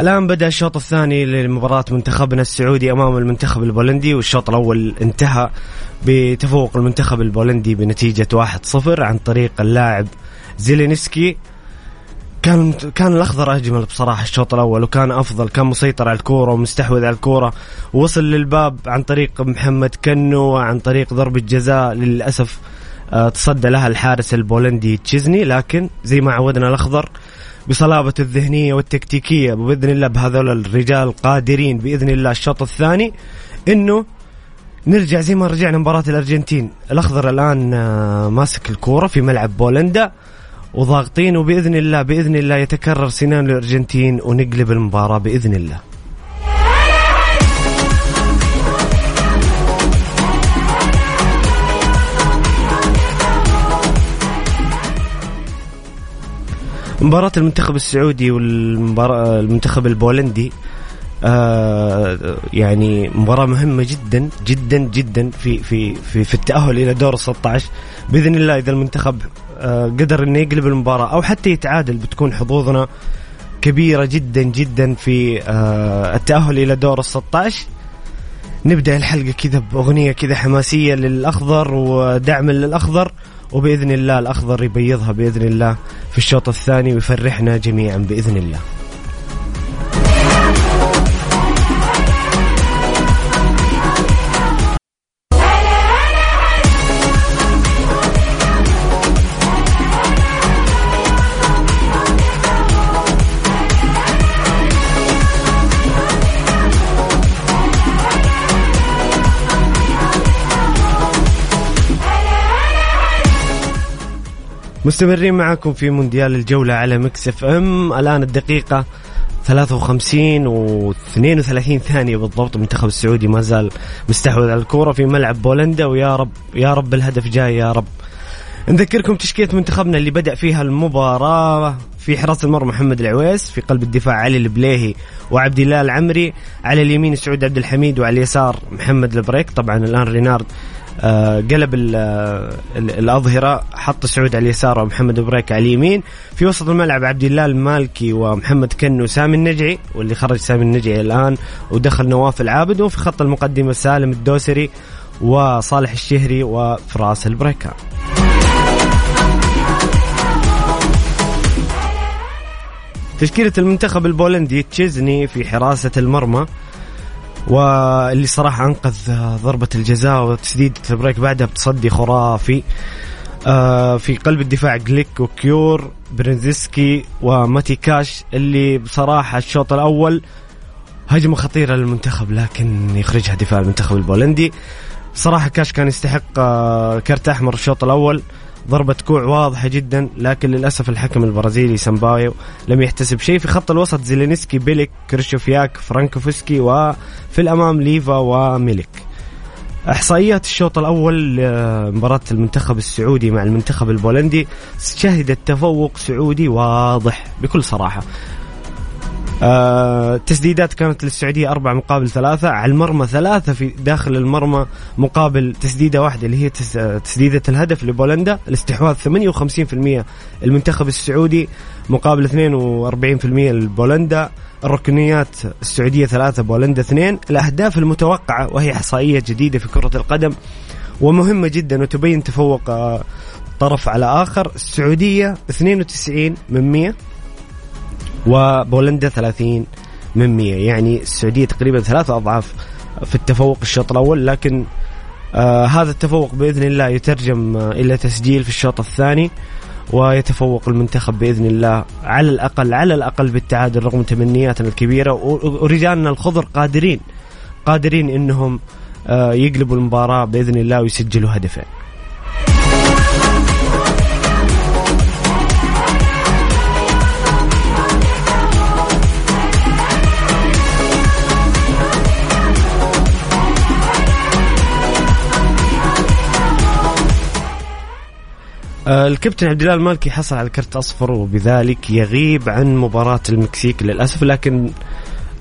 الآن بدأ الشوط الثاني لمباراة منتخبنا السعودي أمام المنتخب البولندي والشوط الأول انتهى بتفوق المنتخب البولندي بنتيجة 1-0 عن طريق اللاعب زيلينسكي. كان كان الأخضر أجمل بصراحة الشوط الأول وكان أفضل كان مسيطر على الكورة ومستحوذ على الكورة. وصل للباب عن طريق محمد كنو وعن طريق ضربة جزاء للأسف آه، تصدى لها الحارس البولندي تشيزني. لكن زي ما عودنا الأخضر بصلابته الذهنية والتكتيكية بإذن الله بهذول الرجال قادرين بإذن الله الشوط الثاني. إنه نرجع زي ما رجعنا مباراة الأرجنتين. الأخضر الآن آه، ماسك الكورة في ملعب بولندا وضاغطين وبإذن الله بإذن الله يتكرر سنان الأرجنتين ونقلب المباراة بإذن الله. مباراة المنتخب السعودي والمنتخب البولندي آه يعني مباراة مهمة جدا جدا جدا في في في, في التأهل إلى دور ال 16 بإذن الله إذا المنتخب آه قدر إنه يقلب المباراة أو حتى يتعادل بتكون حظوظنا كبيرة جدا جدا في آه التأهل إلى دور ال 16 نبدأ الحلقة كذا بأغنية كذا حماسية للأخضر ودعم للأخضر. وبإذن الله الأخضر يبيضها بإذن الله في الشوط الثاني ويفرحنا جميعا بإذن الله. مستمرين معكم في مونديال الجولة على مكس اف ام. الآن الدقيقة 53 و 32 ثانية بالضبط. المنتخب السعودي ما زال مستحوذ على الكورة في ملعب بولندا ويا رب يا رب الهدف جاي يا رب. نذكركم تشكيلة منتخبنا اللي بدأ فيها المباراة في حراسة المرمى محمد العويس في قلب الدفاع علي البليهي وعبد الله العمري على اليمين سعود عبد الحميد وعلى اليسار محمد البريك. طبعا الآن رينارد قلب الأظهرة حط سعود على اليسار ومحمد بريك على اليمين. في وسط الملعب عبد الله المالكي ومحمد كنو وسامي النجعي واللي خرج سامي النجعي الآن ودخل نواف العابد. وفي خط المقدمة سالم الدوسري وصالح الشهري وفراس البريكان تشكيلة المنتخب البولندي تشيزني في حراسة المرمى. واللي صراحة أنقذ ضربة الجزاء وتسديدة البريك بعدها بتصدي خرافي. آه، في قلب الدفاع جليك وكيور برنزيسكي وماتي كاش اللي بصراحة الشوط الأول هجمة خطيرة للمنتخب لكن يخرجها دفاع المنتخب البولندي. صراحة كاش كان يستحق آه، كرت أحمر الشوط الأول. ضربة كوع واضحة جدا لكن للأسف الحكم البرازيلي سامبايو لم يحتسب شيء في خط الوسط. زيلينسكي بيليك كريشوفياك فرانكوفسكي وفي الأمام ليفا وميليك. إحصائيات الشوط الأول لمباراة المنتخب السعودي مع المنتخب البولندي شهدت تفوق سعودي واضح بكل صراحة. آه تسديدات كانت للسعودية أربعة مقابل ثلاثة على المرمى ثلاثة في داخل المرمى مقابل تسديدة واحدة اللي هي تسديدة الهدف لبولندا الاستحواذ 58% المنتخب السعودي مقابل 42% لبولندا الركنيات السعودية ثلاثة بولندا اثنين الأهداف المتوقعة وهي إحصائية جديدة في كرة القدم ومهمة جدا وتبين تفوق آه، طرف على آخر السعودية 92 من 100 وبولندا 30 من 100 يعني السعودية تقريبا ثلاثة أضعاف في التفوق الشوط الأول لكن آه هذا التفوق بإذن الله يترجم آه إلى تسجيل في الشوط الثاني ويتفوق المنتخب بإذن الله على الأقل على الأقل بالتعادل رغم تمنياتنا الكبيرة ورجالنا الخضر قادرين قادرين إنهم آه يقلبوا المباراة بإذن الله ويسجلوا هدفين. الكابتن عبد الله المالكي حصل على كرت أصفر وبذلك يغيب عن مباراة المكسيك للأسف لكن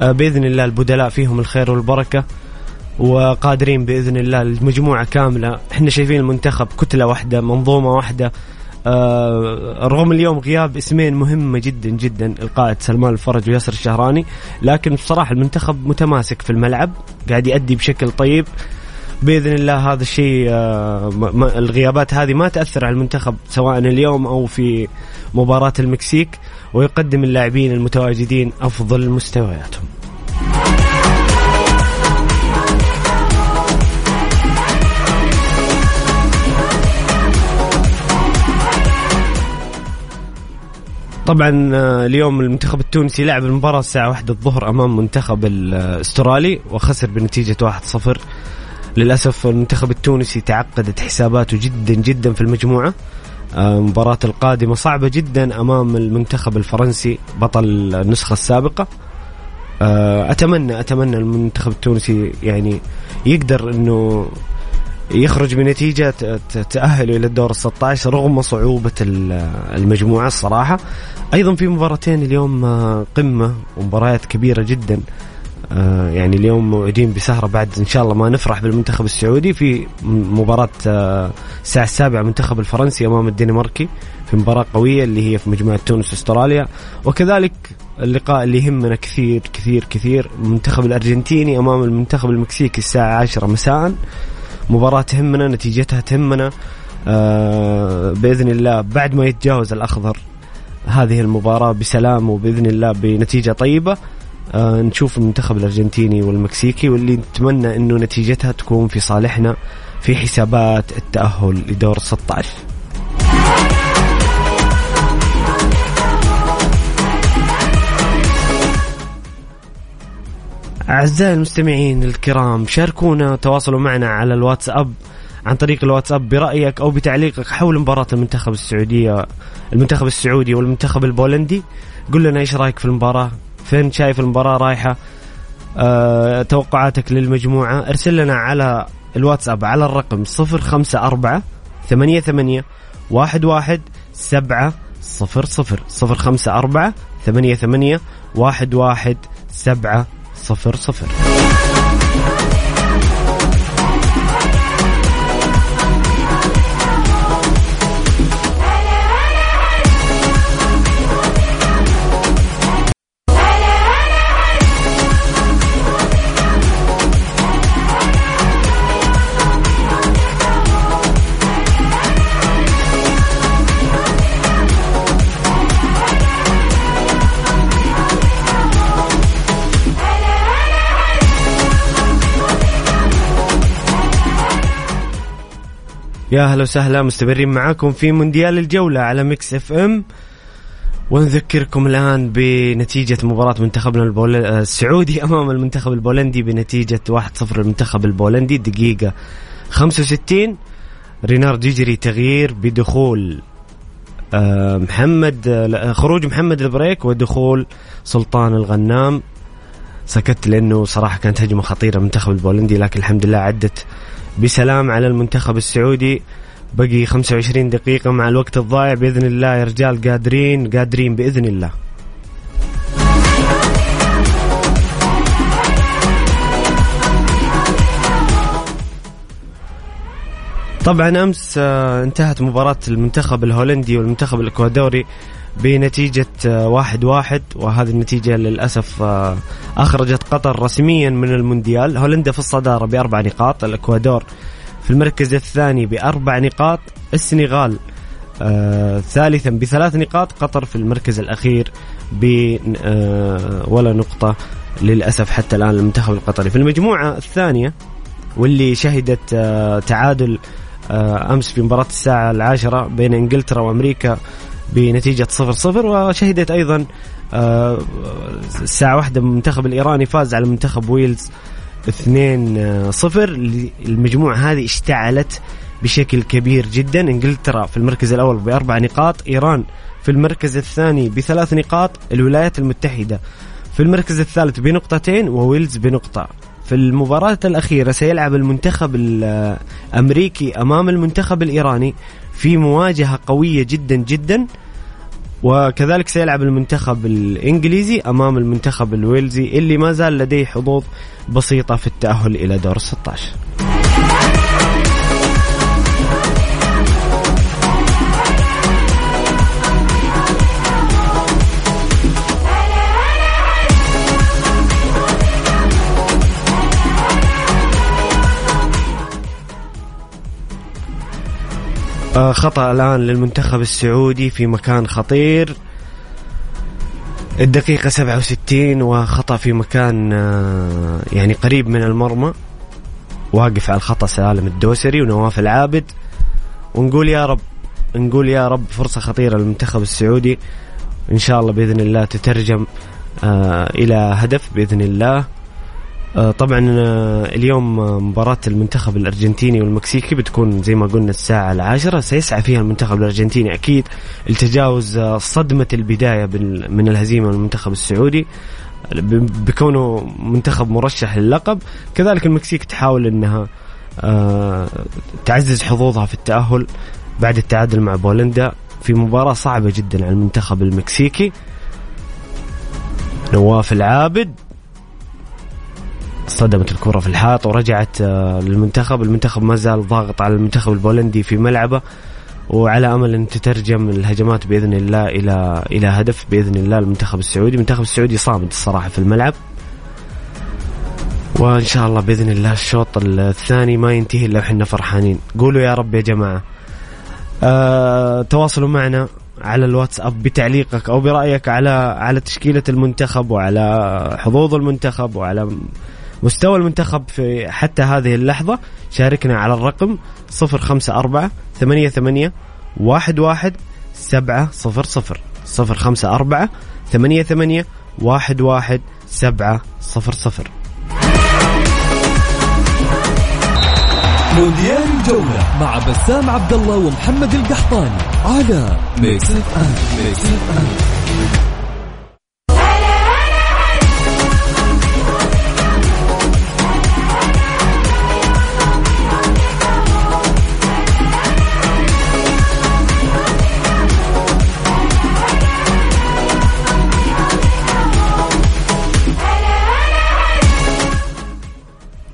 آه، بإذن الله البدلاء فيهم الخير والبركة وقادرين بإذن الله المجموعه كاملة. إحنا شايفين المنتخب كتلة واحدة منظومة واحدة آه رغم اليوم غياب اسمين مهمة جدا جدا القائد سلمان الفرج وياسر الشهراني لكن بصراحة المنتخب متماسك في الملعب قاعد يأدي بشكل طيب. بإذن الله هذا الشيء آه الغيابات هذه ما تأثر على المنتخب سواء اليوم أو في مباراة المكسيك ويقدم اللاعبين المتواجدين أفضل مستوياتهم. طبعا آه، اليوم المنتخب التونسي لعب المباراة الساعة واحدة الظهر أمام منتخب الاسترالي وخسر بنتيجة 1-0 للأسف المنتخب التونسي تعقدت حساباته جدا جدا في المجموعة. آه، المباراة القادمة صعبة جدا أمام المنتخب الفرنسي بطل النسخة السابقة. آه، أتمنى أتمنى المنتخب التونسي يعني يقدر أنه يخرج بنتيجة تأهل إلى الدور 16 رغم صعوبة المجموعة الصراحة. أيضا في مباراتين اليوم آه، قمة ومباريات كبيرة جدا. آه يعني اليوم موعدين بسهرة بعد إن شاء الله ما نفرح بالمنتخب السعودي في مباراة آه الساعة السابعة منتخب الفرنسي أمام الدنماركي في مباراة قوية اللي هي في مجموعة تونس واستراليا وكذلك اللقاء اللي يهمنا كثير كثير كثير المنتخب الأرجنتيني أمام المنتخب المكسيكي الساعة عشرة مساء. مباراة تهمنا نتيجتها تهمنا آه بإذن الله بعد ما يتجاوز الأخضر هذه المباراة بسلام وبإذن الله بنتيجة طيبة. آه نشوف المنتخب الأرجنتيني والمكسيكي واللي نتمنى إنه نتيجتها تكون في صالحنا في حسابات التأهل لدور 16 أعزائي المستمعين الكرام شاركونا تواصلوا معنا على الواتساب عن طريق الواتساب برأيك أو بتعليقك حول مباراة المنتخب السعودية المنتخب السعودي والمنتخب البولندي. قل لنا إيش رأيك في المباراة؟ فين شايف المباراة رايحة أه توقعاتك للمجموعة ارسل لنا على الواتساب على الرقم صفر خمسة أربعة ثمانية ثمانية واحد واحد سبعة صفر صفر صفر خمسة أربعة ثمانية ثمانية واحد واحد سبعة صفر صفر. يا هلا وسهلا مستمرين معاكم في مونديال الجولة على ميكس إف إم. ونذكركم الآن بنتيجة مباراة منتخبنا البول... السعودي أمام المنتخب البولندي بنتيجة 1-0 المنتخب البولندي. دقيقة 65 رينار يجري تغيير بدخول آه، محمد خروج محمد البريك ودخول سلطان الغنام. سكت لأنه صراحة كانت هجمة خطيرة المنتخب البولندي لكن الحمد لله عدت بسلام على المنتخب السعودي. بقي 25 دقيقة مع الوقت الضايع بإذن الله. يا رجال قادرين قادرين بإذن الله. طبعا أمس آه، انتهت مباراة المنتخب الهولندي والمنتخب الإكوادوري. بنتيجة واحد واحد وهذه النتيجة للأسف آه، أخرجت قطر رسميا من المونديال. هولندا في الصدارة بأربع نقاط الإكوادور في المركز الثاني بأربع نقاط السنغال آه ثالثا بثلاث نقاط قطر في المركز الأخير ب آه ولا نقطة للأسف حتى الآن المنتخب القطري. في المجموعة الثانية واللي شهدت تعادل أمس في مباراة الساعة العاشرة بين إنجلترا وأمريكا بنتيجة صفر صفر وشهدت أيضا آه، الساعة واحدة المنتخب الإيراني فاز على منتخب ويلز 2 صفر. المجموعة هذه اشتعلت بشكل كبير جدا. إنجلترا في المركز الأول بأربع نقاط إيران في المركز الثاني بثلاث نقاط الولايات المتحدة في المركز الثالث بنقطتين وويلز بنقطة. في المباراة الأخيرة سيلعب المنتخب الأمريكي أمام المنتخب الإيراني في مواجهة قوية جدا جدا. وكذلك سيلعب المنتخب الإنجليزي أمام المنتخب الويلزي اللي ما زال لديه حظوظ بسيطة في التأهل إلى دور 16 خطأ الآن للمنتخب السعودي في مكان خطير. الدقيقة 67 وخطأ في مكان آه يعني قريب من المرمى. واقف على الخطأ سالم الدوسري ونواف العابد. ونقول يا رب نقول يا رب فرصة خطيرة للمنتخب السعودي. إن شاء الله بإذن الله تترجم آه إلى هدف بإذن الله. آه طبعا آه اليوم مباراة المنتخب الأرجنتيني والمكسيكي بتكون زي ما قلنا الساعة العاشرة سيسعى فيها المنتخب الأرجنتيني أكيد لتجاوز آه صدمة البداية من الهزيمة المنتخب السعودي بكونه منتخب مرشح للقب. كذلك المكسيك تحاول إنها تعزز حظوظها في التأهل بعد التعادل مع بولندا في مباراة صعبة جدا على المنتخب المكسيكي. نواف العابد صدمت الكرة في الحائط ورجعت آه، للمنتخب المنتخب ما زال ضاغط على المنتخب البولندي في ملعبه وعلى أمل أن تترجم الهجمات بإذن الله إلى إلى هدف بإذن الله المنتخب السعودي، المنتخب السعودي صامد الصراحة في الملعب. وإن شاء الله بإذن الله الشوط الثاني ما ينتهي إلا وحنا فرحانين، قولوا يا رب يا جماعة. آه تواصلوا معنا على الواتساب بتعليقك أو برأيك على على تشكيلة المنتخب وعلى حظوظ المنتخب وعلى مستوى المنتخب في حتى هذه اللحظة. شاركنا على الرقم 054 88 11 700 054 88 11 700 مونديال الجولة مع بسام عبد الله ومحمد القحطاني على Mix F M Mix FM.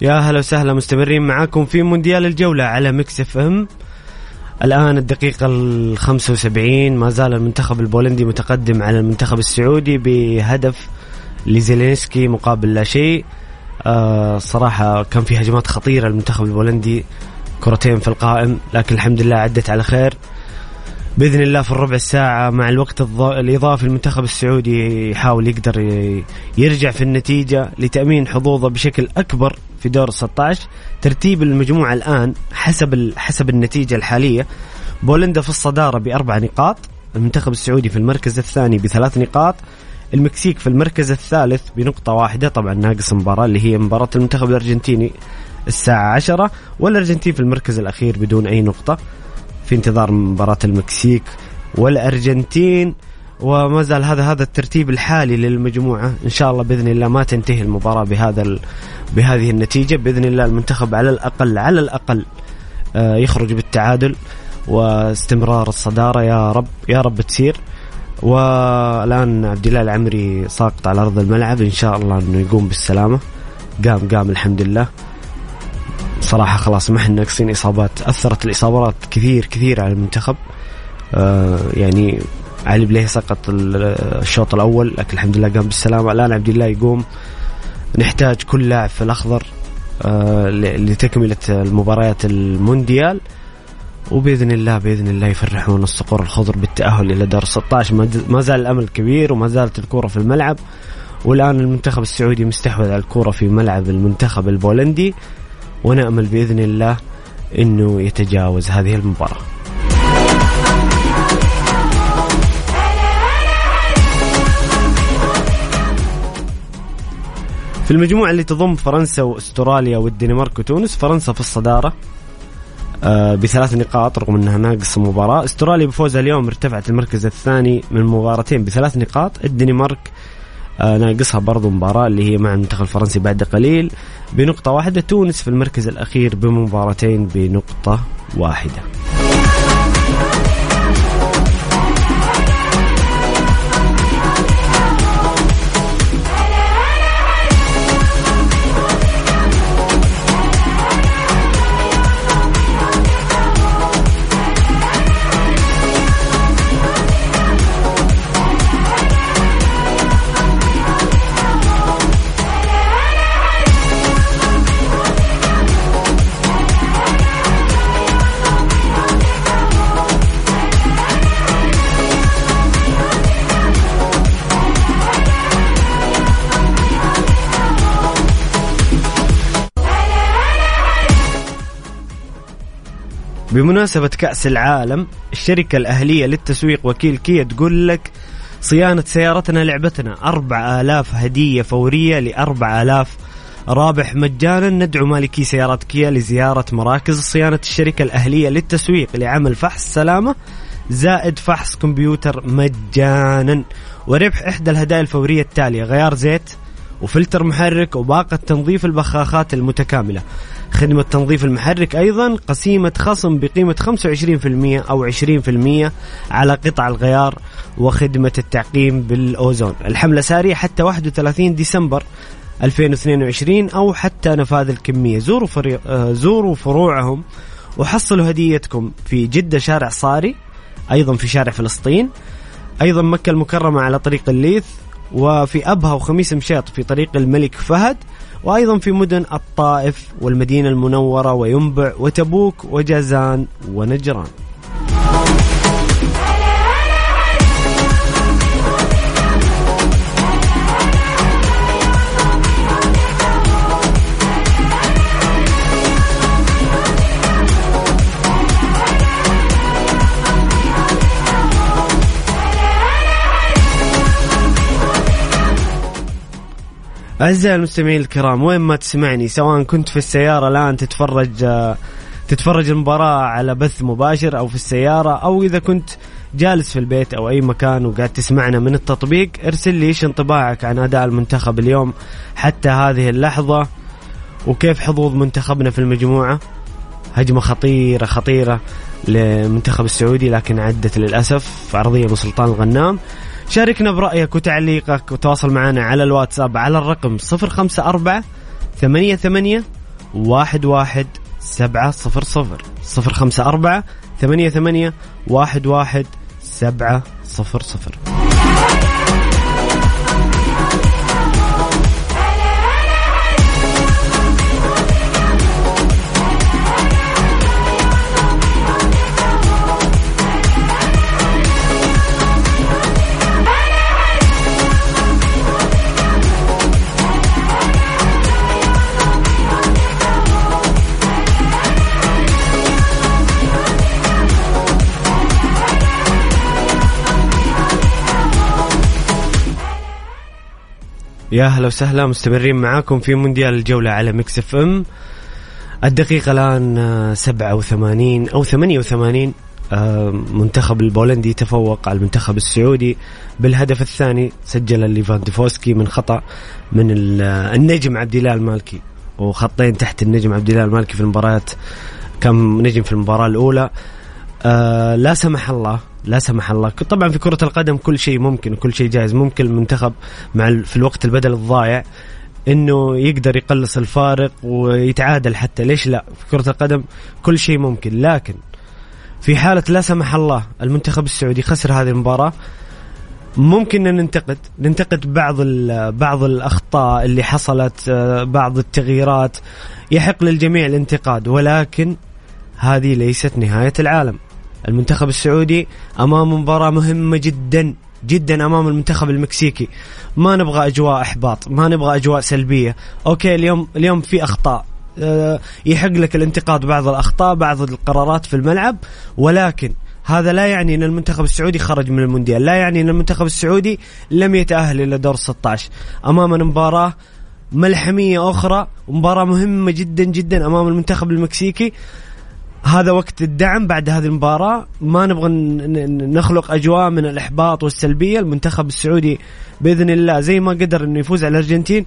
يا هلا وسهلا مستمرين معاكم في مونديال الجولة على Mix FM. الآن الدقيقة ال 75 ما زال المنتخب البولندي متقدم على المنتخب السعودي بهدف لزيلينسكي مقابل لا شيء. آه صراحة كان في هجمات خطيرة المنتخب البولندي كرتين في القائم لكن الحمد لله عدت على خير. بإذن الله في الربع الساعة مع الوقت الإضافي المنتخب السعودي يحاول يقدر يرجع في النتيجة لتأمين حظوظه بشكل أكبر في دور 16 ترتيب المجموعة الآن حسب حسب النتيجة الحالية. بولندا في الصدارة بأربع نقاط المنتخب السعودي في المركز الثاني بثلاث نقاط المكسيك في المركز الثالث بنقطة واحدة طبعا ناقص مباراة اللي هي مباراة المنتخب الأرجنتيني الساعة عشرة والأرجنتين في المركز الأخير بدون أي نقطة. في انتظار مباراة المكسيك والأرجنتين وما زال هذا هذا الترتيب الحالي للمجموعة. إن شاء الله بإذن الله ما تنتهي المباراة بهذا بهذه النتيجة. بإذن الله المنتخب على الأقل على الأقل آه، يخرج بالتعادل واستمرار الصدارة. يا رب يا رب تصير والآن عبد الله العمري ساقط على أرض الملعب. إن شاء الله أنه يقوم بالسلامة. قام قام الحمد لله. صراحة خلاص ما إحنا ناقصين إصابات. أثرت الإصابات كثير كثير على المنتخب. آه يعني علي بليه سقط الشوط الأول لكن الحمد لله قام بالسلامة. الآن عبد الله يقوم. نحتاج كل لاعب في الأخضر آه لتكملة المباريات المونديال. وبإذن الله بإذن الله يفرحون الصقور الخضر بالتأهل إلى دور 16 ما زال الأمل كبير وما زالت الكوره في الملعب. والآن المنتخب السعودي مستحوذ على الكوره في ملعب المنتخب البولندي. ونأمل بإذن الله إنه يتجاوز هذه المباراة. في المجموعة اللي تضم فرنسا وأستراليا والدنمارك وتونس فرنسا في الصدارة آه، بثلاث نقاط رغم إنها ناقص مباراة أستراليا بفوزها اليوم ارتفعت المركز الثاني من مباراتين بثلاث نقاط الدنمارك ناقصها برضو مباراة اللي هي مع المنتخب الفرنسي بعد قليل. بنقطة واحدة تونس في المركز الأخير بمباراتين بنقطة واحدة. بمناسبة كأس العالم الشركة الأهلية للتسويق وكيل كيا تقول لك صيانة سيارتنا لعبتنا أربع آلاف هدية فورية لأربع آلاف رابح مجانا. ندعو مالكي سيارات كيا لزيارة مراكز صيانة الشركة الأهلية للتسويق لعمل فحص سلامة زائد فحص كمبيوتر مجانا. وربح إحدى الهدايا الفورية التالية غيار زيت وفلتر محرك وباقة تنظيف البخاخات المتكاملة. خدمة تنظيف المحرك أيضا قسيمة خصم بقيمة 25% أو 20% على قطع الغيار وخدمة التعقيم بالأوزون. الحملة سارية حتى 31 ديسمبر 2022 أو حتى نفاذ الكمية. زوروا, فريق آه، زوروا فروعهم وحصلوا هديتكم في جدة شارع صاري أيضا في شارع فلسطين. أيضا مكة المكرمة على طريق الليث وفي أبها وخميس مشيط في طريق الملك فهد وأيضا في مدن الطائف والمدينة المنورة وينبع وتبوك وجازان ونجران. أعزائي المستمعين الكرام وين ما تسمعني سواء كنت في السيارة الآن تتفرج تتفرج المباراة على بث مباشر أو في السيارة أو إذا كنت جالس في البيت أو أي مكان وقاعد تسمعنا من التطبيق ارسل لي إيش انطباعك عن أداء المنتخب اليوم حتى هذه اللحظة وكيف حظوظ منتخبنا في المجموعة. هجمة خطيرة خطيرة للمنتخب السعودي لكن عدت للأسف عرضية من سلطان الغنام. شاركنا برأيك وتعليقك وتواصل معنا على الواتساب على الرقم 054 ثمانية ثمانية واحد واحد سبعة صفر صفر. صفر خمسة أربعة ثمانية ثمانية واحد واحد سبعة صفر صفر. يا هلا وسهلا مستمرين معاكم في مونديال الجولة على Mix FM. الدقيقة الآن 87 أو 88 آه، منتخب البولندي تفوق على المنتخب السعودي. بالهدف الثاني سجل ليفاندوفسكي من خطأ من النجم عبد الله المالكي وخطين تحت النجم عبد الله المالكي في المباريات كم نجم في المباراة الأولى. آه لا سمح الله لا سمح الله. طبعا في كرة القدم كل شيء ممكن وكل شيء جائز ممكن المنتخب مع في الوقت البدل الضايع إنه يقدر يقلص الفارق ويتعادل حتى. ليش لا؟ في كرة القدم كل شيء ممكن. لكن في حالة لا سمح الله المنتخب السعودي خسر هذه المباراة. ممكن إن ننتقد. ننتقد بعض بعض الأخطاء اللي حصلت بعض التغييرات. يحق للجميع الانتقاد. ولكن هذه ليست نهاية العالم. المنتخب السعودي أمام مباراة مهمة جدا جدا أمام المنتخب المكسيكي. ما نبغى أجواء إحباط ما نبغى أجواء سلبية. أوكي اليوم اليوم في أخطاء. أه يحق لك الانتقاد بعض الأخطاء بعض القرارات في الملعب. ولكن هذا لا يعني أن المنتخب السعودي خرج من المونديال لا يعني أن المنتخب السعودي لم يتأهل إلى دور 16 امامنا مباراة ملحمية أخرى مباراة مهمة جدا جدا أمام المنتخب المكسيكي. هذا وقت الدعم بعد هذه المباراة. ما نبغى نخلق أجواء من الإحباط والسلبية. المنتخب السعودي بإذن الله زي ما قدر أنه يفوز على الأرجنتين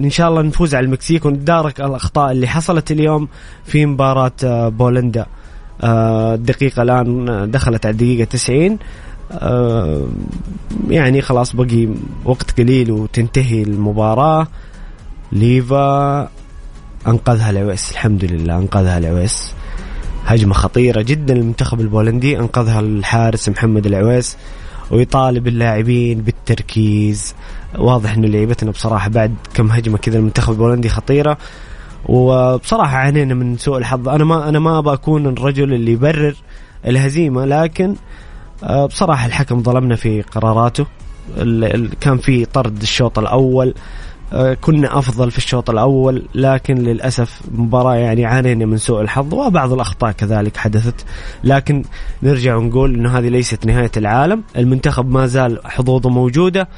إن شاء الله نفوز على المكسيك ونتدارك الأخطاء اللي حصلت اليوم في مباراة آه، بولندا. آه، الدقيقة الآن دخلت على الدقيقة 90 آه، يعني خلاص بقي وقت قليل وتنتهي المباراة. ليفا أنقذها العويس الحمد لله أنقذها العويس. هجمة خطيرة جدا للمنتخب البولندي أنقذها الحارس محمد العويس ويطالب اللاعبين بالتركيز. واضح انه لعيبتنا بصراحة بعد كم هجمة كذا المنتخب البولندي خطيرة. وبصراحة عانينا من سوء الحظ. أنا ما أنا ما أبغى أكون الرجل اللي يبرر الهزيمة لكن آه، بصراحة الحكم ظلمنا في قراراته. كان في طرد الشوط الأول. كنا أفضل في الشوط الأول لكن للأسف مباراة يعني عانينا من سوء الحظ وبعض الأخطاء كذلك حدثت. لكن نرجع ونقول إنه هذه ليست نهاية العالم المنتخب ما زال حظوظه موجودة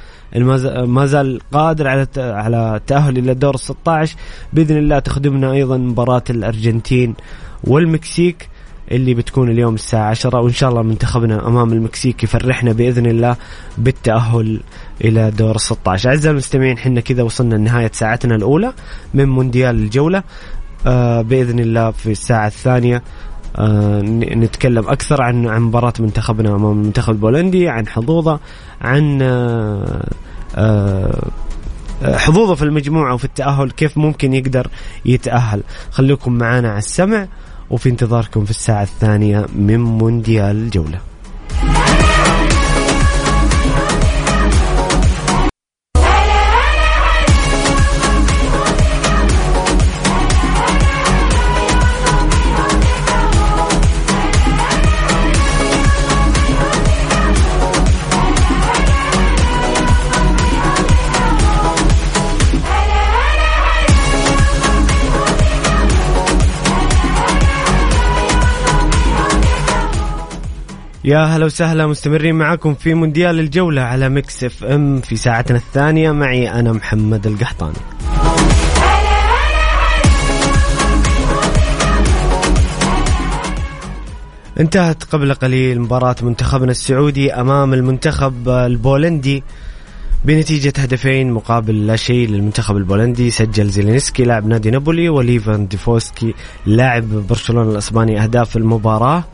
ما زال قادر على على التاهل إلى ال 16 بإذن الله تخدمنا أيضا مباراة الأرجنتين والمكسيك. اللي بتكون اليوم الساعة 10 وإن شاء الله منتخبنا أمام المكسيك يفرحنا بإذن الله بالتأهل إلى دور 16 أعزائي المستمعين حنا كذا وصلنا لنهاية ساعتنا الأولى من مونديال الجولة. آه بإذن الله في الساعة الثانية آه نتكلم أكثر عن عن مباراة منتخبنا أمام المنتخب البولندي عن حظوظه عن آه آه حظوظه في المجموعة وفي التأهل كيف ممكن يقدر يتأهل. خليكم معنا على السمع. وفي انتظاركم في الساعة الثانية من مونديال الجولة يا هلا وسهلا مستمرين معاكم في مونديال الجولة على Mix FM في ساعتنا الثانية. معي أنا محمد القحطاني. انتهت قبل قليل مباراة منتخبنا السعودي أمام المنتخب البولندي بنتيجة هدفين مقابل لا شيء للمنتخب البولندي. سجل زيلينسكي لاعب نادي نابولي وليفاندوفسكي لاعب برشلونة الإسباني أهداف المباراة.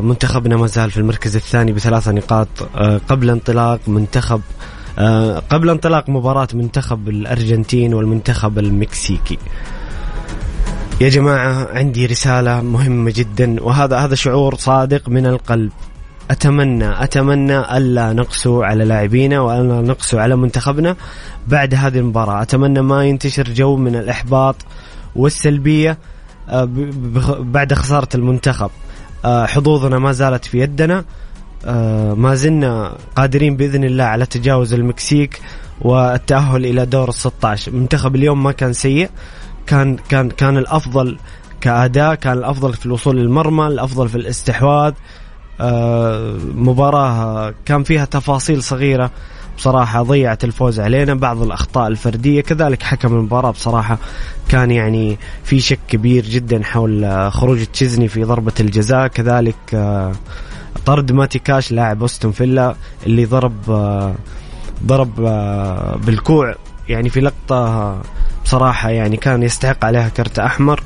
منتخبنا ما زال في المركز الثاني بثلاثة نقاط آه، قبل انطلاق منتخب آه، قبل انطلاق مباراة منتخب الأرجنتين والمنتخب المكسيكي. يا جماعة عندي رسالة مهمة جدا وهذا هذا شعور صادق من القلب. أتمنى أتمنى ألا نقسو على لاعبينا وألا نقسو على منتخبنا بعد هذه المباراة. أتمنى ما ينتشر جو من الإحباط والسلبية بعد خسارة المنتخب. آه، حظوظنا ما زالت في يدنا. آه، ما زلنا قادرين بإذن الله على تجاوز المكسيك والتأهل إلى دور ال 16 المنتخب اليوم ما كان سيء. كان كان كان الأفضل كأداء كان الأفضل في الوصول للمرمى الأفضل في الاستحواذ. آه، مباراة كان فيها تفاصيل صغيرة. بصراحة ضيعت الفوز علينا بعض الأخطاء الفردية كذلك حكم المباراة بصراحة كان يعني في شك كبير جدا حول آه، خروج تشيزني في ضربة الجزاء كذلك آه، طرد ماتي كاش لاعب أستون فيلا اللي ضرب آه، ضرب بالكوع. يعني في لقطة بصراحة يعني كان يستحق عليها كرت أحمر.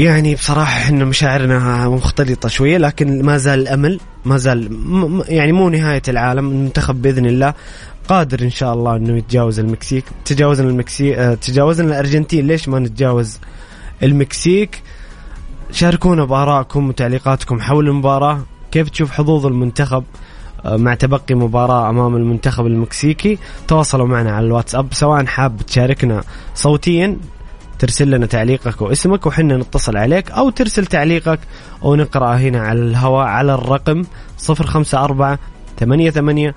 يعني بصراحة إحنا مشاعرنا مختلطة شوية لكن ما زال الأمل ما زال يعني مو نهاية العالم المنتخب بإذن الله قادر إن شاء الله إنه يتجاوز المكسيك. تجاوزنا المكسيك آه، تجاوزنا الأرجنتين ليش ما نتجاوز المكسيك؟ شاركونا بآرائكم وتعليقاتكم حول المباراة. كيف تشوف حظوظ المنتخب آه، مع تبقي مباراة أمام المنتخب المكسيكي؟ تواصلوا معنا على الواتساب سواء حاب تشاركنا صوتيا ترسل لنا تعليقك واسمك وحنا نتصل عليك أو ترسل تعليقك ونقرأ هنا على الهواء على الرقم 054 ثمانية ثمانية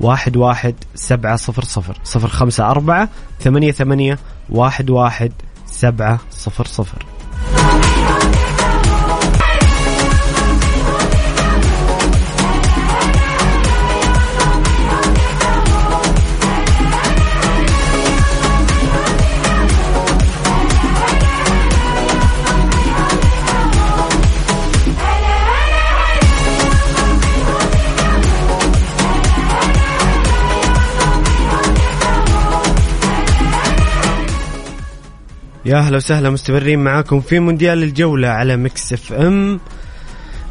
واحد واحد سبعة صفر صفر صفر خمسة أربعة ثمانية ثمانية واحد واحد سبعة صفر صفر. يا أهلا وسهلا مستمرين معاكم في مونديال الجولة على Mix FM.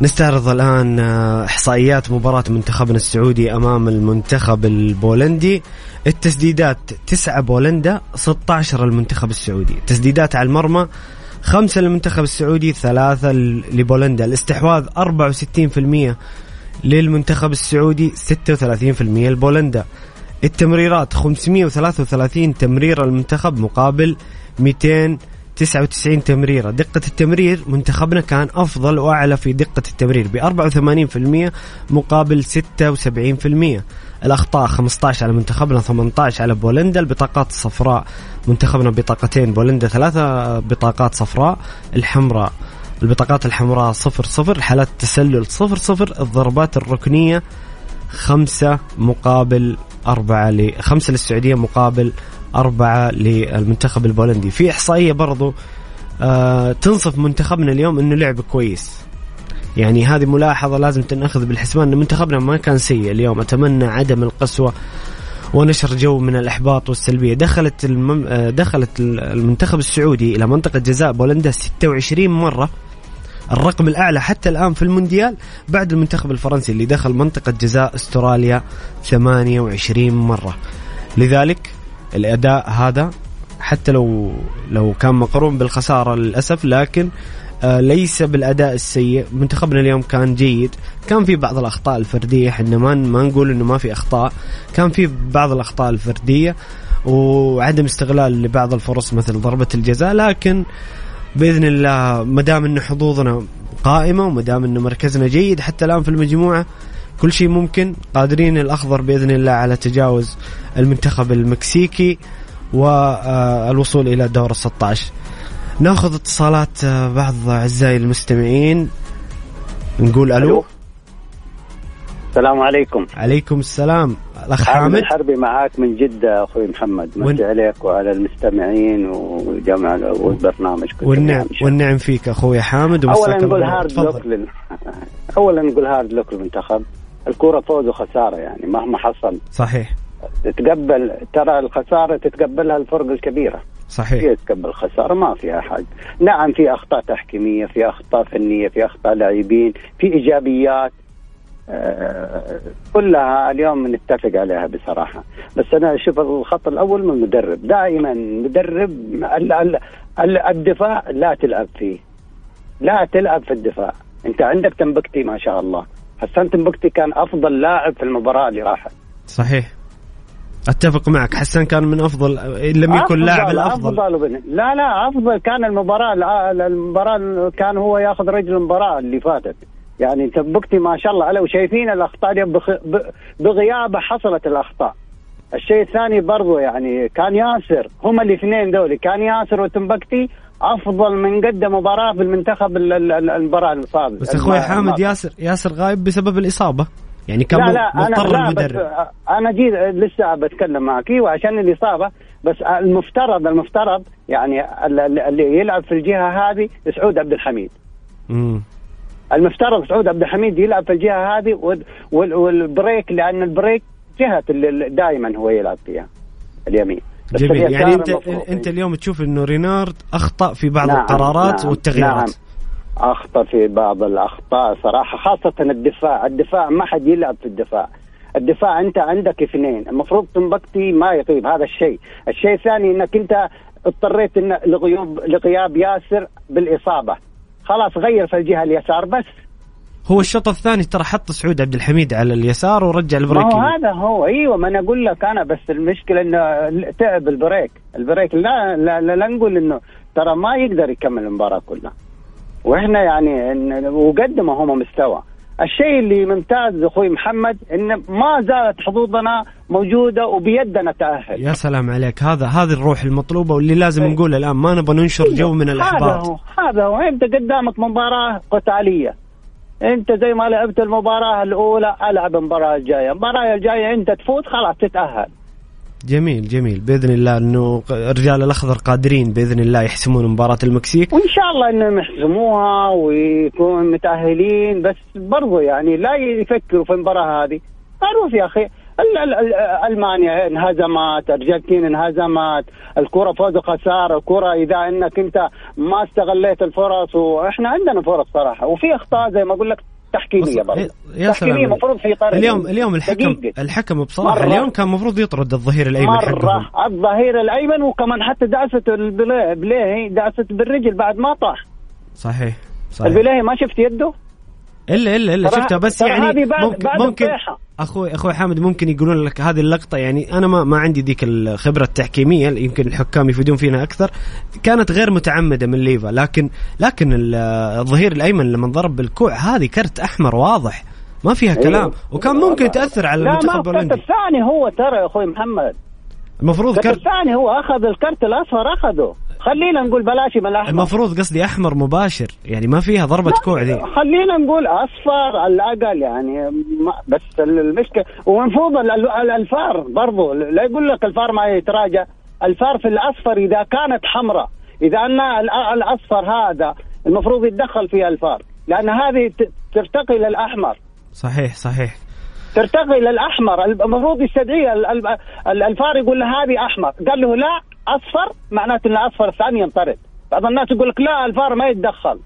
نستعرض الآن آه، إحصائيات مباراة منتخبنا السعودي أمام المنتخب البولندي. التسديدات تسعة بولندا 16 المنتخب السعودي. تسديدات على المرمى خمسة للمنتخب السعودي ثلاثة لبولندا. الاستحواذ 64% للمنتخب السعودي 36% لبولندا. التمريرات 533 تمريرة المنتخب مقابل 299 تمريرة. دقة التمرير منتخبنا كان أفضل وأعلى في دقة التمرير ب 84% مقابل 76% الأخطاء 15 على منتخبنا 18 على بولندا البطاقات الصفراء منتخبنا بطاقتين بولندا ثلاثة بطاقات صفراء الحمراء. البطاقات الحمراء صفر صفر حالات التسلل صفر صفر الضربات الركنية خمسة مقابل أربعة ل... خمسة للسعودية مقابل أربعة للمنتخب البولندي. في إحصائية برضو آه تنصف منتخبنا اليوم أنه لعب كويس. يعني هذه ملاحظة لازم تنأخذ بالحسبان أن منتخبنا ما كان سيء اليوم. أتمنى عدم القسوة ونشر جو من الإحباط والسلبية. دخلت المم... آه، دخلت المنتخب السعودي إلى منطقة جزاء بولندا 26 مرة. الرقم الأعلى حتى الآن في المونديال بعد المنتخب الفرنسي اللي دخل منطقة جزاء أستراليا 28 مرة. لذلك الأداء هذا حتى لو لو كان مقرون بالخسارة للأسف لكن آه ليس بالأداء السيء. منتخبنا اليوم كان جيد. كان في بعض الأخطاء الفردية إحنا ما ما نقول إنه ما في أخطاء. كان في بعض الأخطاء الفردية وعدم استغلال لبعض الفرص مثل ضربة الجزاء. لكن بإذن الله ما دام انه حظوظنا قائمة وما دام انه مركزنا جيد حتى الآن في المجموعة كل شيء ممكن قادرين الأخضر بإذن الله على تجاوز المنتخب المكسيكي والوصول إلى دور ال 16 نأخذ اتصالات بعض أعزائي المستمعين. نقول ألو؟ السلام عليكم. عليكم السلام. الأخ حامد؟ الحربي معاك من جدة أخوي محمد. مسي عليك وعلى المستمعين وجمع والبرنامج والنعم والنعم فيك أخوي حامد اولا نقول hard luck لل... اولا نقول hard luck للمنتخب. الكورة فوز وخسارة يعني مهما حصل. صحيح. تتقبل ترى الخسارة تتقبلها الفرق الكبيرة. صحيح. يتقبل خساره ما فيها حاجة. نعم في أخطاء تحكيمية في أخطاء فنية في أخطاء لاعبين في إيجابيات. آه، كلها اليوم نتفق عليها بصراحة. بس أنا أشوف الخطأ الأول من المدرب. دائما مدرب الدفاع لا تلعب فيه. لا تلعب في الدفاع. أنت عندك تنبكتي ما شاء الله. حسن تنبكتي كان أفضل لاعب في المباراة اللي راحت. صحيح. أتفق معك. حسن كان من أفضل إن لم يكن لاعب الأفضل. أفضل لا لا أفضل كان المباراة المباراة كان هو ياخذ رجل المباراة اللي فاتت. يعني تبكتي ما شاء الله عليه. وشايفين الأخطاء بغيابة حصلت الأخطاء. الشيء الثاني برضو يعني كان ياسر. هم الاثنين دولي كان ياسر وتنبكتي أفضل من قدم مباراة في المنتخب المباراة الفاضله بس أخوي حامد ياسر ياسر غايب بسبب الإصابة. يعني كان لا لا مضطر أنا المدرب. لا أنا جيت لسه بتكلم معك. وعشان الإصابة. بس المفترض المفترض يعني اللي يلعب في الجهة هذه سعود عبد الحميد. امم المفترض سعود عبد الحميد يلعب في الجهة هذه والبريك لأن البريك جهة دائما هو يلعب فيها اليمين. جميل. يعني انت أنت اليوم تشوف إنه رينارد أخطأ في بعض نعم القرارات نعم والتغييرات. نعم. أخطأ في بعض الأخطاء صراحة خاصة الدفاع. الدفاع ما حد يلعب في الدفاع. الدفاع أنت عندك اثنين. المفروض تمبكتي ما يطيب هذا الشيء. الشيء الثاني إنك أنت اضطريت إن لغياب لغياب ياسر بالإصابة. خلاص غير في الجهة اليسار بس. هو الشوط الثاني ترى حط سعود عبد الحميد على اليسار ورجع البريك. ما هو هذا هو إيوه ما أنا أقول لك أنا بس المشكلة إنه تعب البريك. البريك لا لا, لا, لا نقول إنه ترى ما يقدر يكمل المباراة كلها. وإحنا يعني وقدموا هم مستوى. الشيء اللي ممتاز أخوي محمد إن ما زالت حظوظنا موجودة وبيدنا تأهل. يا سلام عليك. هذا هذه الروح المطلوبة واللي لازم إيه. نقوله الآن. ما نبغى ننشر جو من الأحباط. هذا هو هذا هو. أنت قدامك مباراة قتالية. انت زي ما لعبت المباراة الأولى ألعب المباراة الجاية. المباراة الجاية انت تفوت خلاص تتأهل. جميل جميل. بإذن الله إنه الرجال الأخضر قادرين بإذن الله يحسمون مباراة المكسيك. وإن شاء الله إنهم يحسموها ويكونوا متأهلين بس برضو يعني لا يفكروا في المباراة هذه. معروف يا أخي ألمانيا انهزمت أرجنتين انهزمت الكرة فوز وخساره الكرة إذا إنك أنت ما استغليت الفرص وإحنا عندنا فرص صراحة وفي أخطاء زي ما أقول لك تحكيمية برضه. تحكيمية المفروض في طريق اليوم اليوم الحكم دقيقة. الحكم بصراحة اليوم كان المفروض يطرد الظهير الأيمن مرة. الظهير الأيمن وكمان حتى دعست البليهي دعست بالرجل بعد ما طاح. صحيح صحيح. البليهي ما شفت يده؟ الا الا إلا. شفتها بس يعني ممكن, أخوي أخوي حامد ممكن يقولون لك هذه اللقطة. يعني أنا ما ما عندي ذيك الخبرة التحكيمية يمكن الحكام يفيدون فينا أكثر. كانت غير متعمدة من ليفا لكن لكن الظهير الأيمن لما ضرب بالكوع هذه كرت أحمر واضح. ما فيها إيه. كلام. وكان ممكن تأثر على لا ما المنتخب الهولندي. الثاني هو ترى يا أخوي محمد. المفروض كرت الثاني هو أخذ الكرت الأصفر أخذه. خلينا نقول بلاش من الأحمر. المفروض قصدي أحمر مباشر يعني ما فيها ضربة كوع ذي. خلينا نقول أصفر على الأقل يعني بس المشكلة ال- الفار برضو لا يقول لك الفار ما يتراجع. الفار في الأصفر إذا كانت حمراء إذا أن ال- الأصفر هذا المفروض يتدخل فيها الفار لأن هذه ترتقي للأحمر. صحيح صحيح. ترتقي للأحمر المفروض يستدعيه ال- ال- ال- الفار يقول له هذه أحمر. قال له لا أصفر معناته إن أصفر الثاني ينطرد. بعض الناس يقول لك لا الفار ما يتدخل.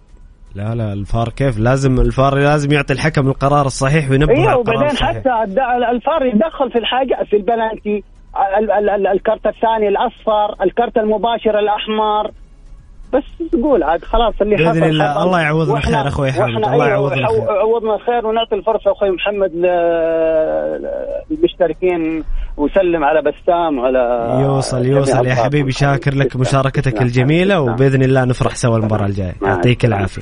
لا لا الفار كيف؟ لازم الفار لازم يعطي الحكم القرار الصحيح وينبه أيوه على القرار وبعدين حتى الفار يتدخل في الحاجة في البلانتي ال- ال- ال- الكرت الثاني الأصفر الكرت المباشر الأحمر. بس تقول عاد خلاص اللي حصل الله. حصل. الله يعوضنا خير حامد. وإحنا الله أيوة يعوضنا خير. عوضنا خير ونعطي الفرصة أخوي محمد للمشتركين وسلم على بسام وعلى يوصل يوصل يا. حبيبي شاكر لك مشاركتك نعم. الجميلة نعم. وبإذن الله نفرح سوا المباراة الجاية نعم. يعطيك العافية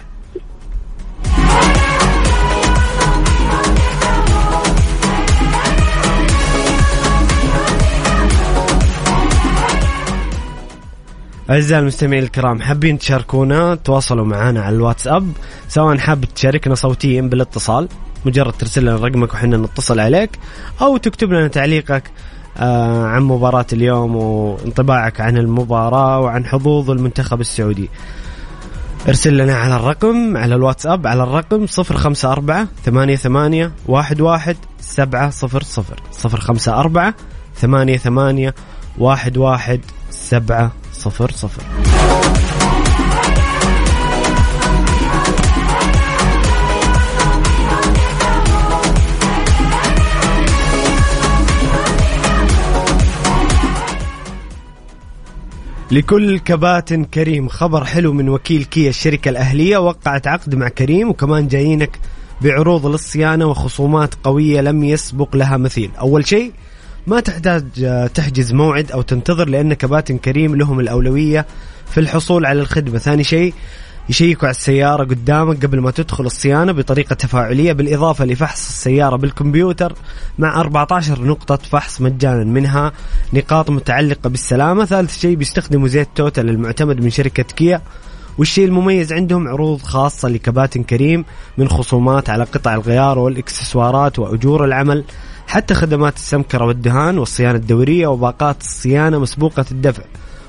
أعزائي المستمعين الكرام حابين تشاركونا؟ تواصلوا معنا على الواتساب سواء حاب تشاركنا صوتيا بالاتصال مجرد ترسل لنا رقمك وحنا نتصل عليك أو تكتب لنا تعليقك آه عن مباراة اليوم وانطباعك عن المباراة وعن حظوظ المنتخب السعودي. ارسل لنا على الرقم على الواتساب على الرقم 054 88 11 700 054 88 11 700 لكل كباتن كريم خبر حلو من وكيل كيا الشركة الأهلية. وقعت عقد مع كريم وكمان جايينك بعروض للصيانة وخصومات قوية لم يسبق لها مثيل. أول شيء ما تحتاج آه، تحجز موعد أو تنتظر لأن كباتن كريم لهم الأولوية في الحصول على الخدمة. ثاني شيء يشيكوا على السيارة قدامك قبل ما تدخل الصيانة بطريقة تفاعلية بالإضافة لفحص السيارة بالكمبيوتر مع 14 نقطة فحص مجانا منها نقاط متعلقة بالسلامة. ثالث شيء بيستخدموا زيت توتال المعتمد من شركة كيا. والشيء المميز عندهم عروض خاصة لكباتن كريم من خصومات على قطع الغيار والإكسسوارات وأجور العمل. حتى خدمات السمكرة والدهان والصيانة الدورية وباقات الصيانة مسبوقة الدفع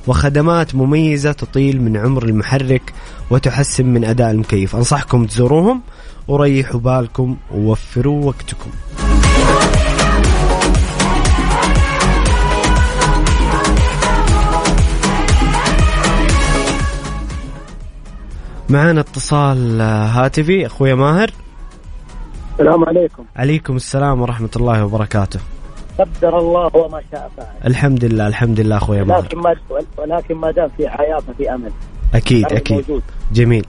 وخدمات مميزة تطيل من عمر المحرك وتحسن من أداء المكيف. أنصحكم تزوروهم وريحوا بالكم ووفروا وقتكم. معنا اتصال هاتفي أخوي ماهر. السلام عليكم. عليكم السلام ورحمة الله وبركاته. قدر الله وما شاء فعل. الحمد لله الحمد لله أخوي ماهر لكن ما ولكن ما دام في حياة ففي أمل. أكيد أكيد. موجود. جميل.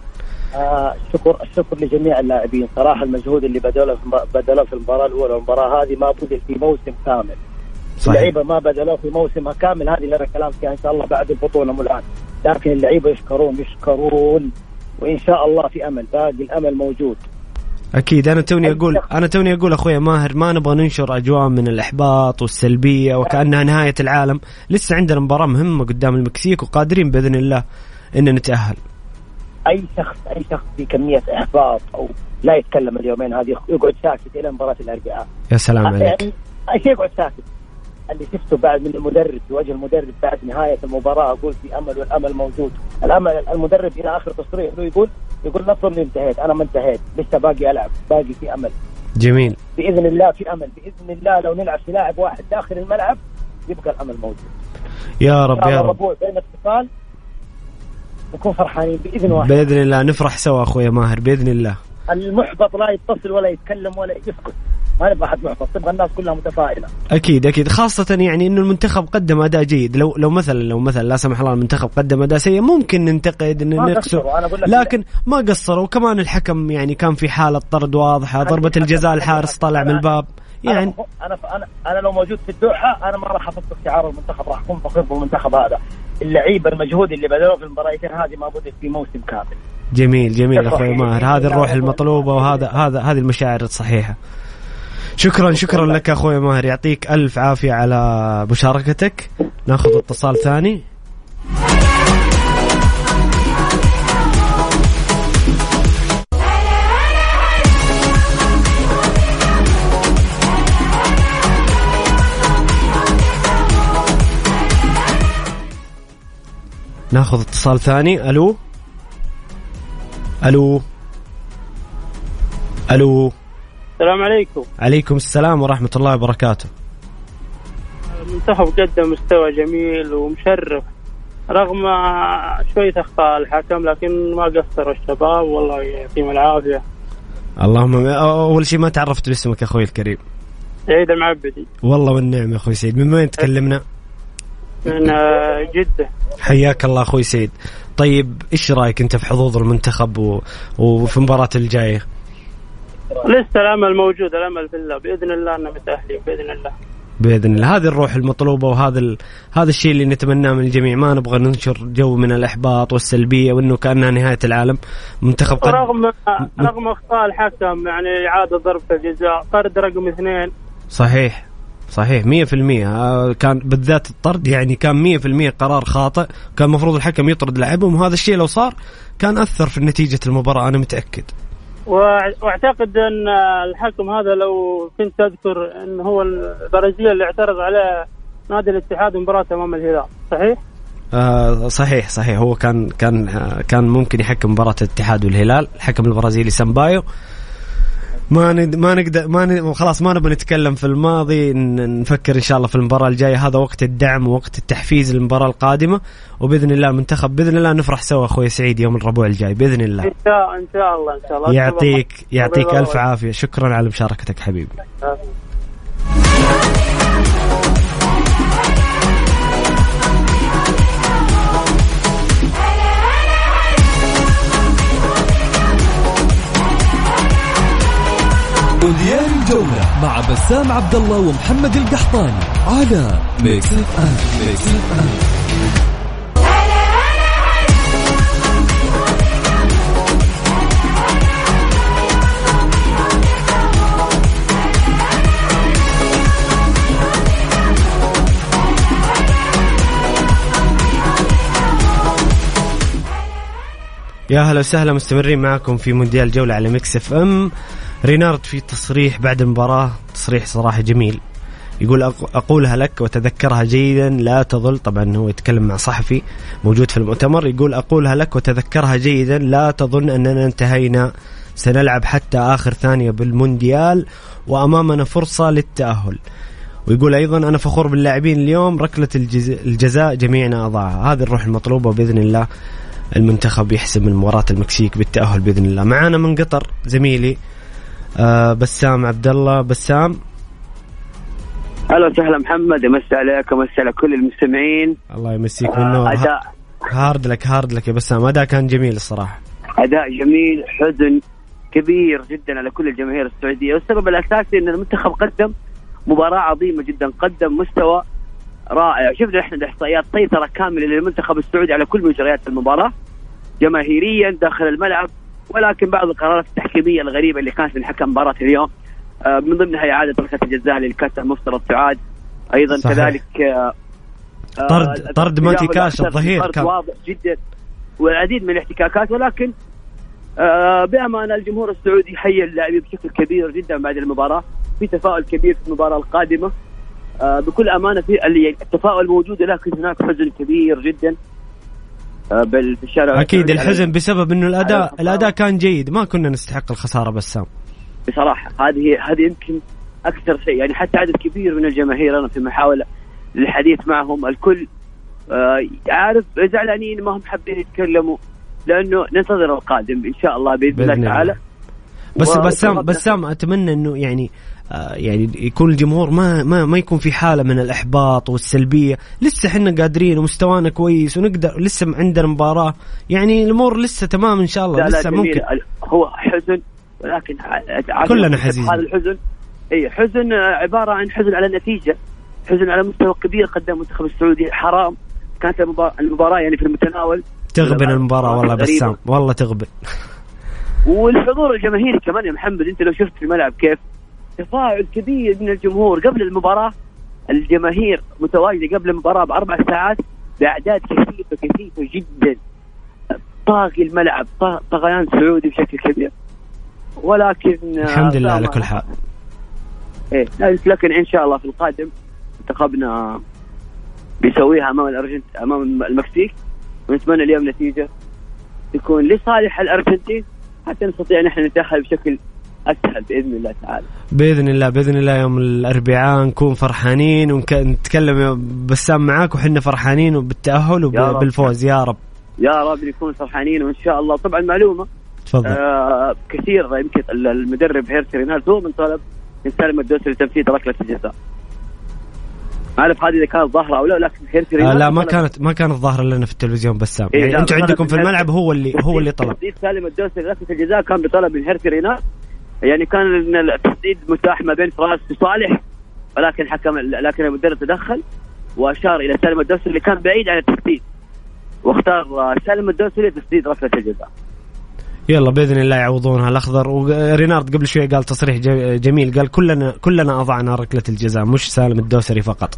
آه شكر الشكر لجميع اللاعبين. صراحة المجهود اللي بذلوه في بذلوه في المباراة الأولى والمباراة هذه ما بذل في موسم كامل. صحيح. اللعيبة ما بذلوه في موسمها كامل. هذه لنا كلام فيها إن شاء الله بعد البطولة مو الآن. لكن اللعيبة يشكرون يشكرون. وإن شاء الله في أمل. باقي الأمل موجود. أكيد. أنا توني أقول أنا توني أقول أخوي ماهر ما نبغى ننشر أجواء من الإحباط والسلبية وكأنها نهاية العالم. لسه عندنا مباراة مهمة قدام المكسيك وقادرين بإذن الله إن نتأهل. أي شخص أي شخص في كمية إحباط أو لا يتكلم اليومين هذه يقعد ساكت إلى مباراة الأربعاء. يا سلام عليك. اي شيء يقعد ساكت. اللي شفته بعد من المدرب في وجه المدرب بعد نهاية المباراة أقول في أمل والأمل موجود. الامل المدرب إلى آخر تصريح له يقول يقول تظني انتهيت أنا ما انتهيت لسه باقي ألعب باقي في أمل. جميل. بإذن الله في أمل بإذن الله لو نلعب في لاعب واحد داخل الملعب يبقى الأمل موجود. يا رب يا رب. بين اتصال نكون فرحانين بإذن واحد. بإذن الله نفرح سوا أخوي ماهر بإذن الله. المحبط لا يتصل ولا يتكلم ولا يسكت. ما نبغى أحد محبط تبغى الناس كلها متفائلة. أكيد أكيد. خاصة يعني إنه المنتخب قدم أداء جيد. لو لو مثلا لو مثلا لا سمح الله المنتخب قدم أداء سيء ممكن ننتقد نقصر لكن ما قصروا. وكمان الحكم يعني كان في حالة طرد واضحة ضربة الجزاء الحارس طلع من الباب. يعني أنا أنا أنا, أنا لو موجود في الدوحة أنا ما راح أفكر شعار المنتخب. راح أكون فخور بالمنتخب هذا. اللعيبه المجهود اللي بذلوه في المباراتين هذه ما بذل في موسم كامل. جميل جميل. أخوي ماهر. هذه الروح المطلوبة وهذا هذا هذه المشاعر الصحيحة. شكرا شكرا لك. أخوي ماهر. يعطيك ألف عافية على مشاركتك. ناخذ اتصال ثاني. ناخذ اتصال ثاني. ألو؟ ألو؟ ألو؟ السلام عليكم. عليكم السلام ورحمة الله وبركاته. المنتخب قدم مستوى جميل ومشرف. رغم شوية أخطاء الحكم لكن ما قصروا الشباب والله يعطيهم العافية. اللهم أول شيء ما تعرفت باسمك أخوي الكريم. سعيد المعبدي. والله والنعم يا أخوي سعيد من وين تكلمنا؟ من آه، جدة. حياك الله أخوي سعيد طيب إيش رأيك أنت في حظوظ المنتخب و... وفي المباراة الجاية؟ لسه الأمل موجود الأمل في الله. بإذن الله أننا متأهلين بإذن الله. بإذن الله. هذه الروح المطلوبة وهذا ال... هذا الشيء اللي نتمناه من الجميع. ما نبغى ننشر جو من الإحباط والسلبية وإنه كأنها نهاية العالم. منتخب قد رغم رغم أخطاء الحكم يعني إعادة ضربة الجزاء طرد رقم اثنين. صحيح. صحيح. 100% آه، كان بالذات الطرد يعني كان 100% قرار خاطئ. كان المفروض الحكم يطرد لاعبهم وهذا الشيء لو صار كان أثر في نتيجة المباراة أنا متأكد. وأعتقد أن الحكم هذا لو كنت اذكر انه هو البرازيلي اللي اعترض عليه نادي الاتحاد مباراة أمام الهلال صحيح؟ آه صحيح صحيح. هو كان كان آه كان ممكن يحكم مباراة الاتحاد والهلال. الحكم البرازيلي سامبايو. ما ند... ما نقدر ما ن... خلاص ما نبغى نتكلم في الماضي. نفكر إن شاء الله في المباراة الجاية. هذا وقت الدعم ووقت التحفيز للمباراة القادمة. وبإذن الله المنتخب بإذن الله نفرح سوا أخوي سعيد يوم الربوع الجاي بإذن الله. إن شاء إن شاء الله إن شاء الله. يعطيك يعطيك ألف عافية. شكرا على مشاركتك حبيبي. مونديال الجولة مع بسام عبد الله ومحمد القحطاني على Mix FM Mix FM يا هلا وسهلا مستمرين معكم في مونديال جولة على Mix FM رينارد في تصريح بعد المباراة تصريح صراحة جميل. يقول أق- أقولها لك وتذكرها جيدا لا تظل طبعا هو يتكلم مع صحفي موجود في المؤتمر يقول أقولها لك وتذكرها جيدا لا تظن أننا انتهينا. سنلعب حتى آخر ثانية بالمونديال وأمامنا فرصة للتأهل. ويقول أيضا أنا فخور باللاعبين اليوم ركلة الجز- الجزاء جميعنا أضاعها هذه الروح المطلوبة بإذن الله المنتخب يحسم مباراة المكسيك بالتأهل بإذن الله. معانا من قطر زميلي آه بسام عبد الله بسام؟ أهلا وسهلا محمد يمسي عليك ومسي على كل المستمعين. الله يمسيك آه، بالنور. أداء. hard luck hard luck يا بسام. أداء كان جميل الصراحة. أداء جميل حزن كبير جدا على كل الجماهير السعودية. والسبب الأساسي إن المنتخب قدم مباراة عظيمة جدا قدم مستوى رائع. شفنا إحنا الإحصائيات سيطرة كاملة للمنتخب السعودي على كل مجريات المباراة. جماهيريا داخل الملعب ولكن بعض القرارات التحكيمية الغريبة اللي كانت من حكم مباراة اليوم آه، من ضمنها إعادة ركلة الجزاء للكاس المفترض تعاد أيضا صحيح. كذلك آه، آه، طرد- طرد ماتي كاش الظهير طرد كان. واضح جدا والعديد من الاحتكاكات ولكن بأمانة الجمهور السعودي حيا اللاعبين بشكل كبير جدا بعد المباراة في تفاؤل كبير في المباراة القادمة بكل أمانة في التفاؤل موجود لكن هناك حزن كبير جدا بال- في الشارع أكيد السعودي على- الحزن بسبب الأداء الخسارة. الأداء كان جيد. ما كنا نستحق الخسارة بسام بصراحة هذه هذه يمكن أكثر شيء. يعني حتى عدد كبير من الجماهير أنا في محاولة للحديث معهم. الكل آه، عارف زعلانين ما هم حابين يتكلموا لأنه ننتظر القادم إن شاء الله بإذن, بإذن الله. تعالى. بس بسام بسام أتمنى إنه يعني آه يعني يكون الجمهور ما ما ما يكون في حالة من الإحباط والسلبية، لسه إحنا قادرين ومستوانا كويس ونقدر لسه عندنا مباراة، يعني الأمور لسه تمام إن شاء الله لا لا لسه جميل ممكن هو حزن ولكن كلنا حزين. هذا الحزن. إي حزن آه، عبارة عن حزن على النتيجه حزن على مستوى كبير قدم المنتخب السعودي. حرام. كانت المباراه, المباراة يعني في المتناول. تغبن المباراة والله. بسام. والله تغبن. والحضور الجماهيري كمان يا محمد انت لو شفت في الملعب كيف؟ تفاعل كبير من الجمهور قبل المباراة. الجماهير متواجدة قبل المباراة بأربع ساعات بأعداد كثيفة كثيفة جدا. طاغي الملعب طغيان سعودي بشكل كبير. ولكن الحمد لله آه، على كل حال. إيه لكن إن شاء الله في القادم منتخبنا بيسويها أمام الارجنت أمام المكسيك. ونتمنى اليوم نتيجة تكون لصالح الأرجنتين. حتى نستطيع نحن نتاهل بشكل أسهل بإذن الله تعالى. بإذن الله بإذن الله يوم الأربعاء نكون فرحانين ونتكلم بسام معاك وحنا فرحانين بالتاهل. وبالفوز يا رب يا رب نكون فرحانين وإن شاء الله طبعا معلومة تفضل آه كثير يمكن المدرب هيرسي رينالدو هو من طلب من سالم الدوسري لتنفيذ ركله الجزاء. ما اعرف هذه إذا كانت ظاهرة أو لا لكن هيرسي آه لا ما كانت ما كانت ظاهرة لنا في التلفزيون بسام إيه، يعني أنتم عندكم في الملعب هو اللي هو اللي طلب. تسديد سالم الدوسري ركله الجزاء كان بطلب من هيرسي رينالدو يعني كان التسديد متاح ما بين فراس وصالح ولكن حكم لكن المدرب تدخل وأشار إلى سالم الدوسري اللي كان بعيد عن التسديد واختار سالم الدوسري تسديد ركلة الجزاء. يلا بإذن الله يعوضونها الأخضر. ورينارد قبل شوي قال تصريح جميل قال كلنا كلنا أضعنا ركلة الجزاء مش سالم الدوسري فقط.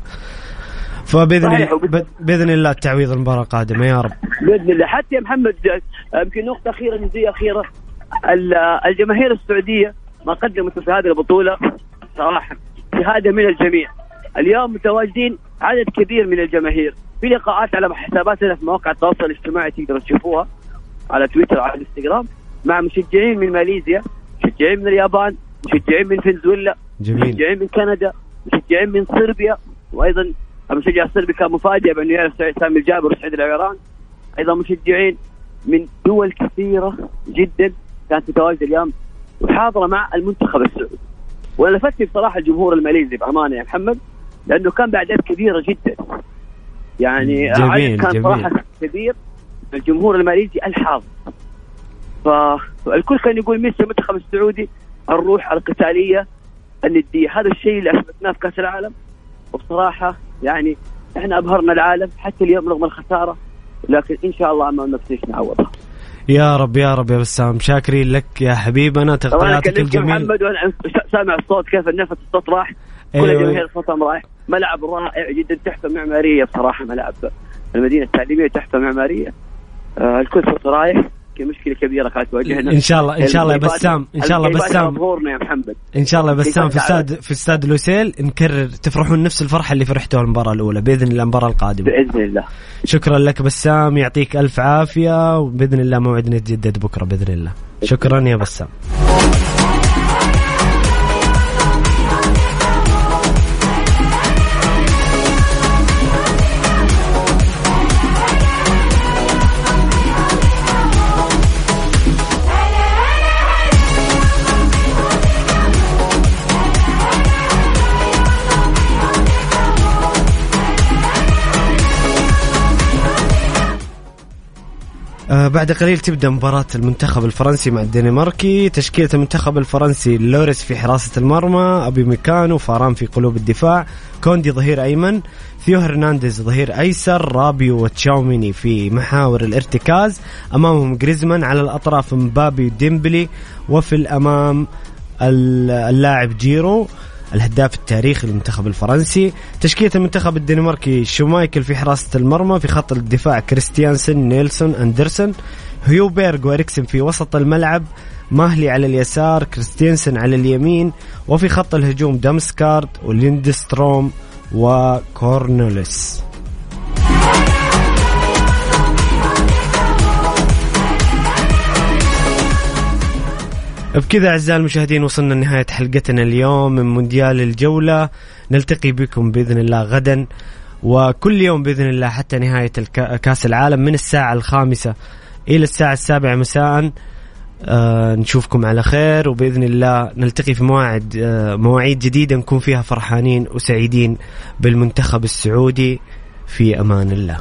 فبإذن الله بإذن الله التعويض المباراة القادمه يا رب. بإذن الله. حتى يا محمد يمكن نقطة أخيرة جزئيه أخيرة. ال- الجماهير السعودية ما قدمت في هذه البطولة صراحة شهاده من الجميع. اليوم متواجدين عدد كبير من الجماهير. في لقاءات على حساباتنا في مواقع التواصل الاجتماعي تقدروا تشوفوها على تويتر وعلى الانستغرام. مع مشجعين من ماليزيا مشجعين من اليابان مشجعين من فنزويلا جميل. مشجعين من كندا مشجعين من صربيا وأيضا المشجع الصربي كان مفاجئ بانه يعرف سامي الجابر وسعيد العيران. أيضا مشجعين من دول كثيرة جدا كانت متواجده اليوم وحاضرة مع المنتخب السعودي. وأنا لفتني بصراحة الجمهور الماليزي بأمانة يا محمد لأنه كان باعداد كبيرة جدا. يعني جميل، كان جميل. صراحة كبير. الجمهور الماليزي الحاضر. فالكل كان يقول ميسي المنتخب السعودي الروح القتالية الندية. هذا الشيء اللي أثبتناه في كأس العالم. وبصراحة يعني إحنا أبهرنا العالم حتى اليوم رغم الخسارة. لكن إن شاء الله أمام المكسيك نعوضها. يا رب يا رب يا بسام. شاكرين لك يا حبيبنا تغطياتك كلمت الجميل. محمد وأنا سامع الصوت كيف النفس الصوت راح. كل أيوة. الجماهير صوتهم راح. ملعب رائع جدا تحفه معمارية بصراحة ملعب المدينة التعليمية تحفه معمارية. آه الكل صوته رايح. مشكلة كبيرة كانت تواجهنا إن شاء الله إن شاء الله يا بسام إن شاء الله بسام. ظهورنا يا محمد. إن شاء الله بسام في استاد في استاد لوسيل نكرر تفرحون نفس الفرحة اللي فرحتوها المباراة الأولى بإذن الله المباراة القادمة. بإذن الله. شكرا لك بسام يعطيك ألف عافية وبإذن الله موعدنا يتجدد بكرة بإذن الله. شكرا يا بسام. بعد قليل تبدأ مباراة المنتخب الفرنسي مع الدنماركي. تشكيلة المنتخب الفرنسي لوريس في حراسة المرمى أبي ميكانو فاران في قلوب الدفاع كوندي ظهير أيمن ثيو هرنانديز ظهير أيسر رابيو وتشاوميني في محاور الارتكاز أمامهم جريزمان على الأطراف مبابي وديمبلي وفي الأمام ال- اللاعب جيرو. الهداف التاريخي للمنتخب الفرنسي. تشكيلة المنتخب الدنماركي شومايكل في حراسة المرمى في خط الدفاع كريستيانسن نيلسون أندرسون. هيوبيرغ وإريكسن في وسط الملعب. ماهلي على اليسار كريستيانسن على اليمين. وفي خط الهجوم دامسكارد وليندستروم وكورنوليس. بكذا أعزائي المشاهدين وصلنا لنهاية حلقتنا اليوم من مونديال الجولة. نلتقي بكم بإذن الله غدا وكل يوم بإذن الله حتى نهاية كأس العالم من الساعة الخامسة إلى الساعة السابعة مساء. آه نشوفكم على خير وبإذن الله نلتقي في مواعيد آه مواعيد جديدة نكون فيها فرحانين وسعيدين بالمنتخب السعودي. في أمان الله.